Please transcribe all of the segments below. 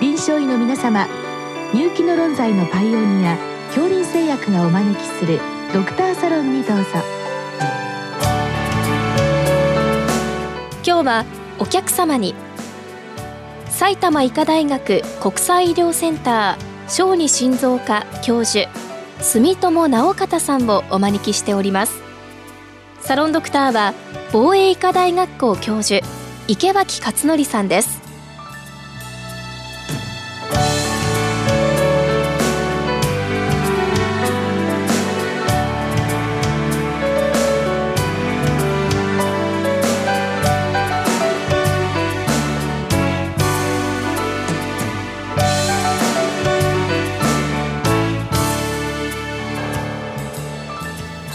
臨床医の皆様入気の論剤のパイオニア恐林製薬がお招きするドクターサロンにどうぞ。今日はお客様に埼玉医科大学国際医療センター小児心臓科教授住友直方さんをお招きしております。サロンドクターは防衛医科大学校教授池脇勝則さんです。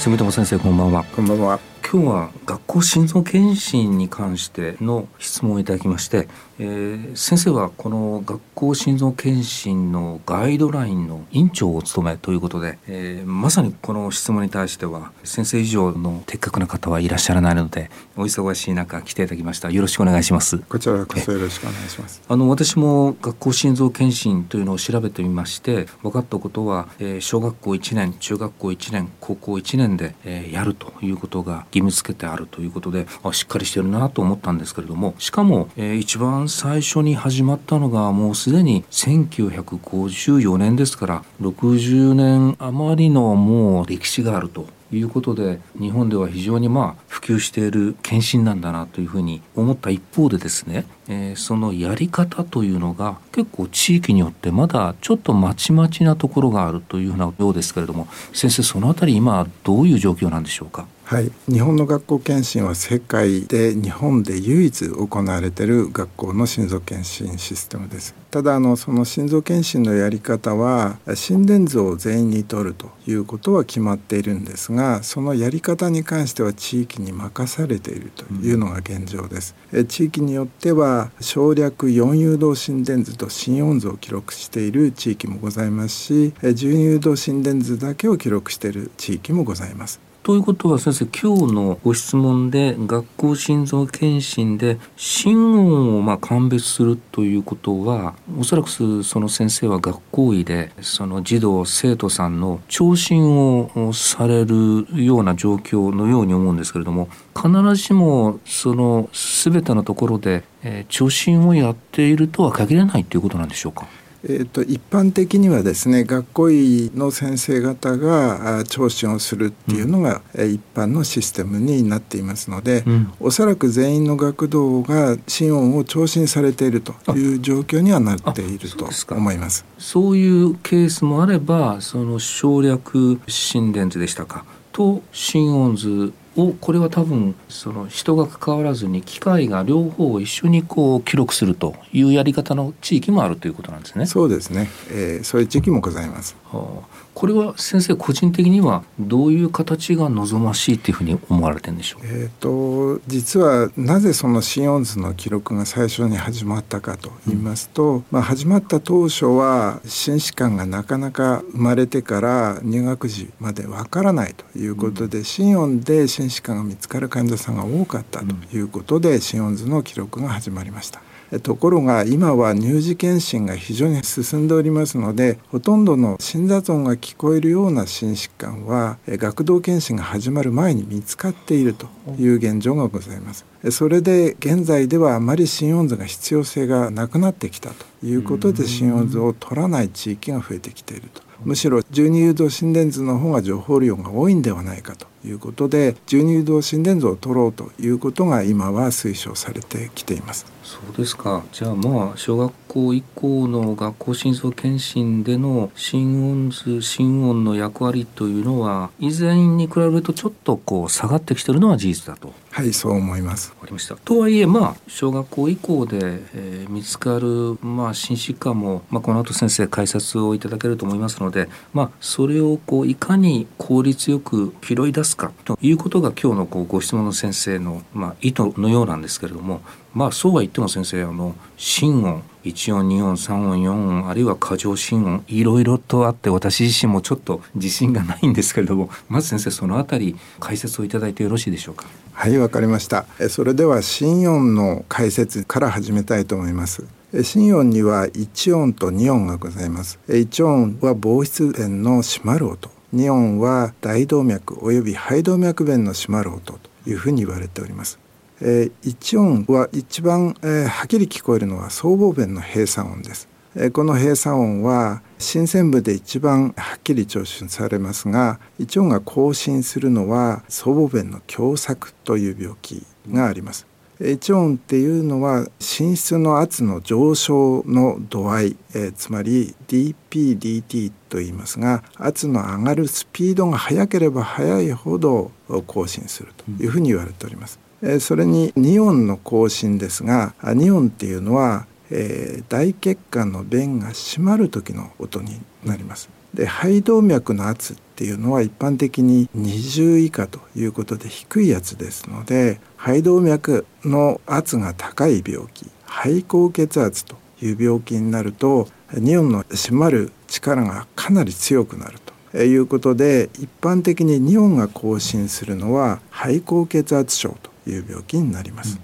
住友先生こんばんは。こんばんは。今日は学校心臓検診に関しての質問をいただきまして、えー、先生はこの学校心臓検診のガイドラインの院長をお務めということで、えー、まさにこの質問に対しては先生以上の的確な方はいらっしゃらないのでお忙しい中来ていただきました。よろしくお願いします。こちらこそよろしくお願いします。あの私も学校心臓検診というのを調べてみまして分かったことは、えー、小学校1年中学校1年高校1年で、えー、やるということが義務付けてあるということであしっかりしてるなと思ったんですけれどもしかも、えー、一番最初に始まったのがもうすでに1954年ですから60年余りのもう歴史があるということで日本では非常にまあ普及している検診なんだなというふうに思った一方でですね、えー、そのやり方というのが結構地域によってまだちょっとまちまちなところがあるというふうなようですけれども先生そのあたり今どういう状況なんでしょうか？はい、日本の学校検診は世界で日本で唯一行われている学校の心臓検診システムです。ただあのその心臓検診のやり方は心電図を全員に取るということは決まっているんですがそのやり方に関しては地域に任されているというのが現状です、うん、地域によっては省略4誘導心電図と心音図を記録している地域もございますし12誘導心電図だけを記録している地域もございます。ということは先生今日のご質問で学校心臓検診で心音をまあ鑑別するということはおそらくその先生は学校医でその児童生徒さんの聴診をされるような状況のように思うんですけれども必ずしもその全てのところで、えー、聴診をやっているとは限らないということなんでしょうか？えーと、一般的にはですね学校医の先生方が聴診をするっていうのが、うん、一般のシステムになっていますので、うん、おそらく全員の学童が心音を聴診されているという状況にはなっていると思います。そういうケースもあればその省略心電図でしたか？と心音図をこれは多分その人が関わらずに機械が両方一緒にこう記録するというやり方の地域もあるということなんですね。そうですね。えー、そういう地域もございます。はあ、これは先生個人的にはどういう形が望ましいというふうに思われてるんでしょう？えっ、と実はなぜその心音図の記録が最初に始まったかと言いますと、うん、まあ始まった当初は心疾患がなかなか生まれてから入学時までわからないということで、うん、心音で心疾患が見つかる患者さんが多かったということで、うん、心音図の記録が始まりました。ところが今は乳児検診が非常に進んでおりますのでほとんどの心雑音が聞こえるような心疾患は学童検診が始まる前に見つかっているという現状がございます。それで現在ではあまり心音図が必要性がなくなってきたということで心音図を取らない地域が増えてきていると。むしろ12誘導心電図の方が情報量が多いんではないかということで12誘導心電図を取ろうということが今は推奨されてきています。そうですか。じゃあまあ小学校以降の学校心臓検診での心音図心音の役割というのは以前に比べるとちょっとこう下がってきてるのは事実だと。はいそう思います。わかりました。とはいえまあ小学校以降で、えー、見つかるまあ心疾患も、まあ、この後先生解説をいただけると思いますのでまあそれをこういかに効率よく拾い出すか？ということが今日のこうご質問の先生の、まあ、意図のようなんですけれどもまあそうは言っても先生あの心音1音2音3音4音あるいは過剰心音いろいろとあって私自身もちょっと自信がないんですけれどもまず先生そのあたり解説をいただいてよろしいでしょうか？はいわかりました。それでは心音の解説から始めたいと思います。心音には1音と2音がございます。1音は防湿弁の閉まる音。2音は大動脈及び肺動脈弁の閉まる音というふうに言われております。え1音は一番、えはっきり聞こえるのは僧帽弁の閉鎖音です。えこの閉鎖音は新鮮部で一番はっきり聴取されますが1音が更新するのは僧帽弁の狭窄という病気があります。一音っていうのは寝室の圧の上昇の度合い、えー、つまり DPDT と言いますが圧の上がるスピードが速ければ速いほど更新するというふうに言われております。えー、それに2音の更新ですが2音っていうのは、えー、大血管の弁が閉まる時の音になります。で肺動脈の圧っていうのは一般的に20以下ということで低いやつですので肺動脈の圧が高い病気肺高血圧という病気になるとニオンの締まる力がかなり強くなるということで一般的にニオンが更新するのは肺高血圧症という病気になります。うん、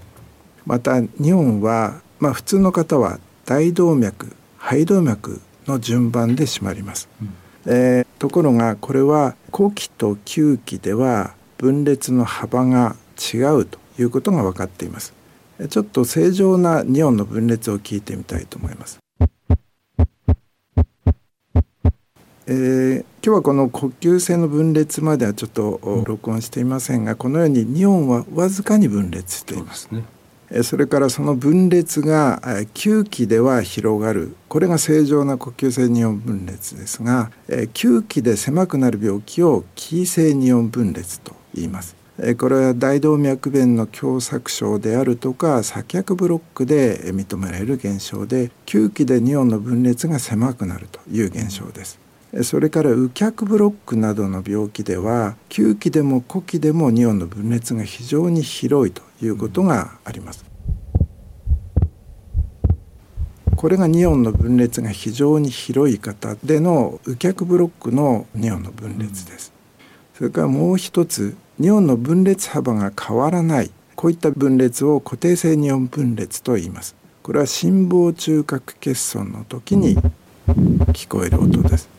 またニオンは、まあ、普通の方は大動脈肺動脈の順番で締まります。うんえー、ところがこれは後期と9期では分裂の幅が違うということが分かっていますちょっと正常な2音の分裂を聞いてみたいと思いますえー、今日はこの呼吸性の分裂まではちょっと録音していませんがこのように2音はわずかに分裂しています。ねそれからその分裂が吸気では広がる。これが正常な呼吸性二音分裂ですが吸気で狭くなる病気を気性二音分裂と言います。これは大動脈弁の狭窄症であるとか左脚ブロックで認められる現象で吸気で二音の分裂が狭くなるという現象です。それから右脚ブロックなどの病気では吸気でも呼気でもニオンの分裂が非常に広いということがあります。これがニオンの分裂が非常に広い方での右脚ブロックのニオンの分裂です。それからもう一つニオンの分裂幅が変わらないこういった分裂を固定性ニオン分裂と言います。これは心房中隔欠損の時に聞こえる音です。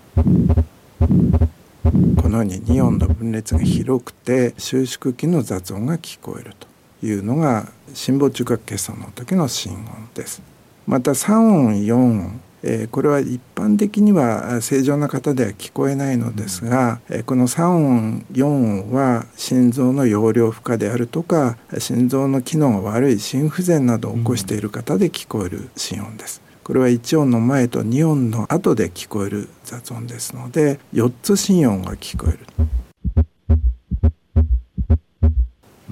このように2音の分裂が広くて収縮期の雑音が聞こえるというのが心房中隔欠損の時の心音です。また3音4音えこれは一般的には正常な方では聞こえないのですが、えこの3音4音は心臓の容量負荷であるとか心臓の機能が悪い心不全などを起こしている方で聞こえる心音です。これは1音の前と2音の後で聞こえる雑音ですので4つ心音が聞こえる。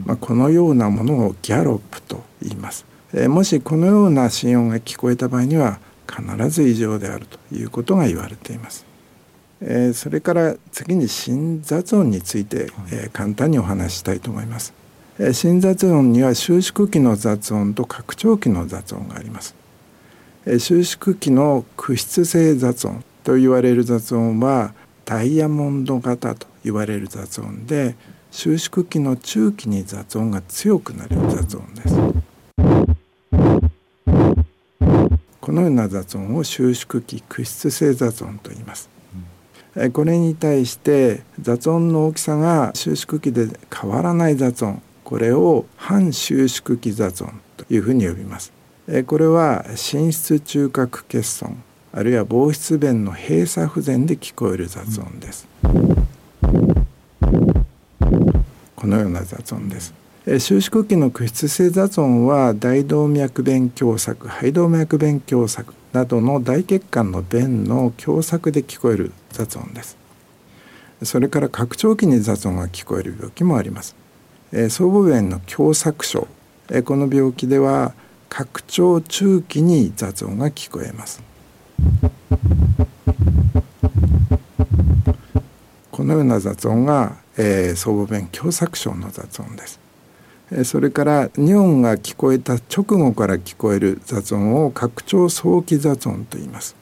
まあ、このようなものをギャロップと言います。えもしこのような心音が聞こえた場合には必ず異常であるということが言われています。えそれから次に心雑音について、え簡単にお話ししたいと思います。え心雑音には収縮期の雑音と拡張期の雑音があります。収縮期の屈室性雑音と言われる雑音はダイヤモンド型と言われる雑音で収縮期の中期に雑音が強くなる雑音です。このような雑音を収縮期屈室性雑音と言います。これに対して雑音の大きさが収縮期で変わらない雑音。これを反収縮期雑音というふうに呼びますこれは心室中隔欠損あるいは防湿弁の閉鎖不全で聞こえる雑音です、このような雑音です。収縮期の屈室性雑音は大動脈弁狭窄肺動脈弁狭窄などの大血管の弁の狭窄で聞こえる雑音です。それから拡張期に雑音が聞こえる病気もあります。僧帽弁の狭窄症この病気では拡張中期に雑音が聞こえます。このような雑音が、えー、僧帽弁狭窄症の雑音です、えー、それから2音が聞こえた直後から聞こえる雑音を拡張早期雑音と言います、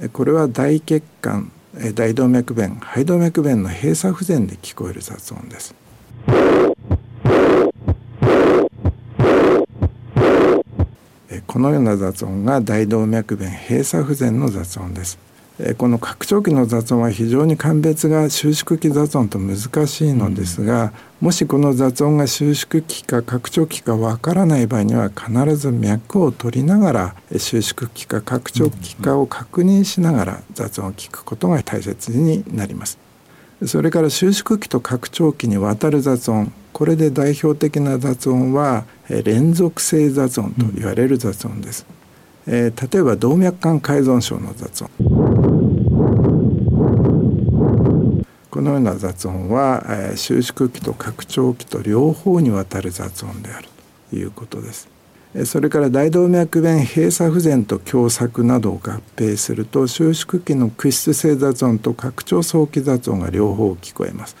えー、これは大血管大動脈弁肺動脈弁の閉鎖不全で聞こえる雑音です。このような雑音が大動脈弁閉鎖不全の雑音です。この拡張器の雑音は非常に鑑別が収縮器雑音と難しいのですが、うん、もしこの雑音が収縮器か拡張器かわからない場合には必ず脈を取りながら収縮器か拡張器かを確認しながら雑音を聞くことが大切になります。それから収縮器と拡張器にわたる雑音これで代表的な雑音は連続性雑音と言われる雑音です、うん、えー、例えば動脈管開存症の雑音。このような雑音は、えー、収縮期と拡張期と両方にわたる雑音であるということです。それから大動脈弁閉鎖不全と狭窄などを合併すると収縮期の駆出性雑音と拡張早期雑音が両方聞こえます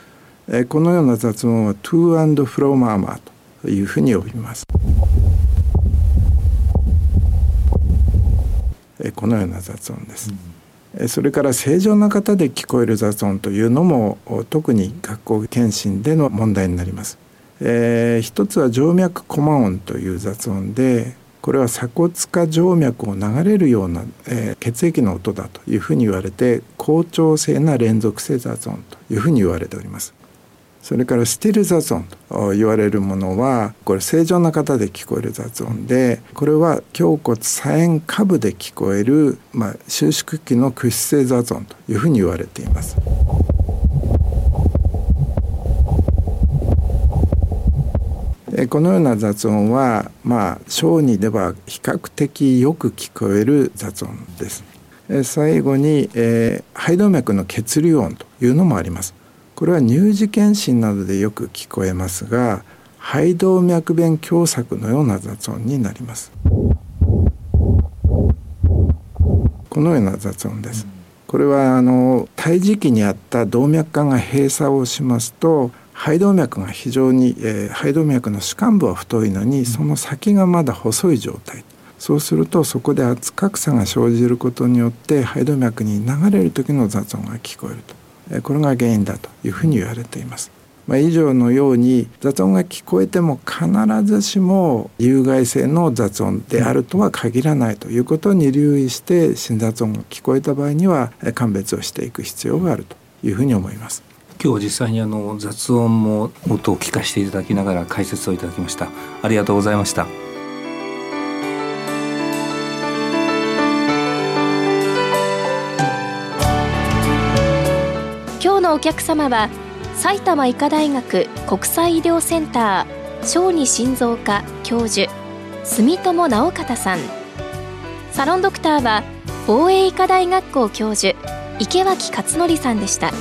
このような雑音は to-and-fro murmurというふうに呼びます。このような雑音です、うん、それから正常な方で聞こえる雑音というのも特に学校検診での問題になります。えー、一つは静脈コマ音という雑音でこれは鎖骨下静脈を流れるような、えー、血液の音だというふうに言われて好調性な連続性雑音というふうに言われております。それからスティル雑音と言われるものはこれ正常な方で聞こえる雑音でこれは胸骨左縁下部で聞こえる、まあ、収縮器の屈性雑音というふうに言われています。このような雑音はまあ小児では比較的よく聞こえる雑音です。最後に、えー、肺動脈の血流音というのもあります。これは乳児検診などでよく聞こえますが肺動脈弁狭窄のような雑音になります。このような雑音です、これはあの胎児期にあった動脈管が閉鎖をしますと肺動脈が非常に、えー、肺動脈の主幹部は太いのにその先がまだ細い状態。そうするとそこで圧格差が生じることによって肺動脈に流れる時の雑音が聞こえると、これが原因だというふうに言われています。まあ、以上のように雑音が聞こえても必ずしも有害性の雑音であるとは限らないということに留意して新雑音が聞こえた場合には鑑別をしていく必要があるというふうに思います。今日実際にあの雑音も音を聞かせていただきながら解説をいただきましたありがとうございましたお客様は埼玉医科大学国際医療センター小児心臓科教授住友直方さんサロンドクターは防衛医科大学校教授池脇勝則さんでした。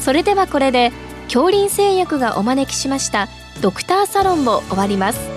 それではこれで恐林製薬がお招きしましたドクターサロンを終わります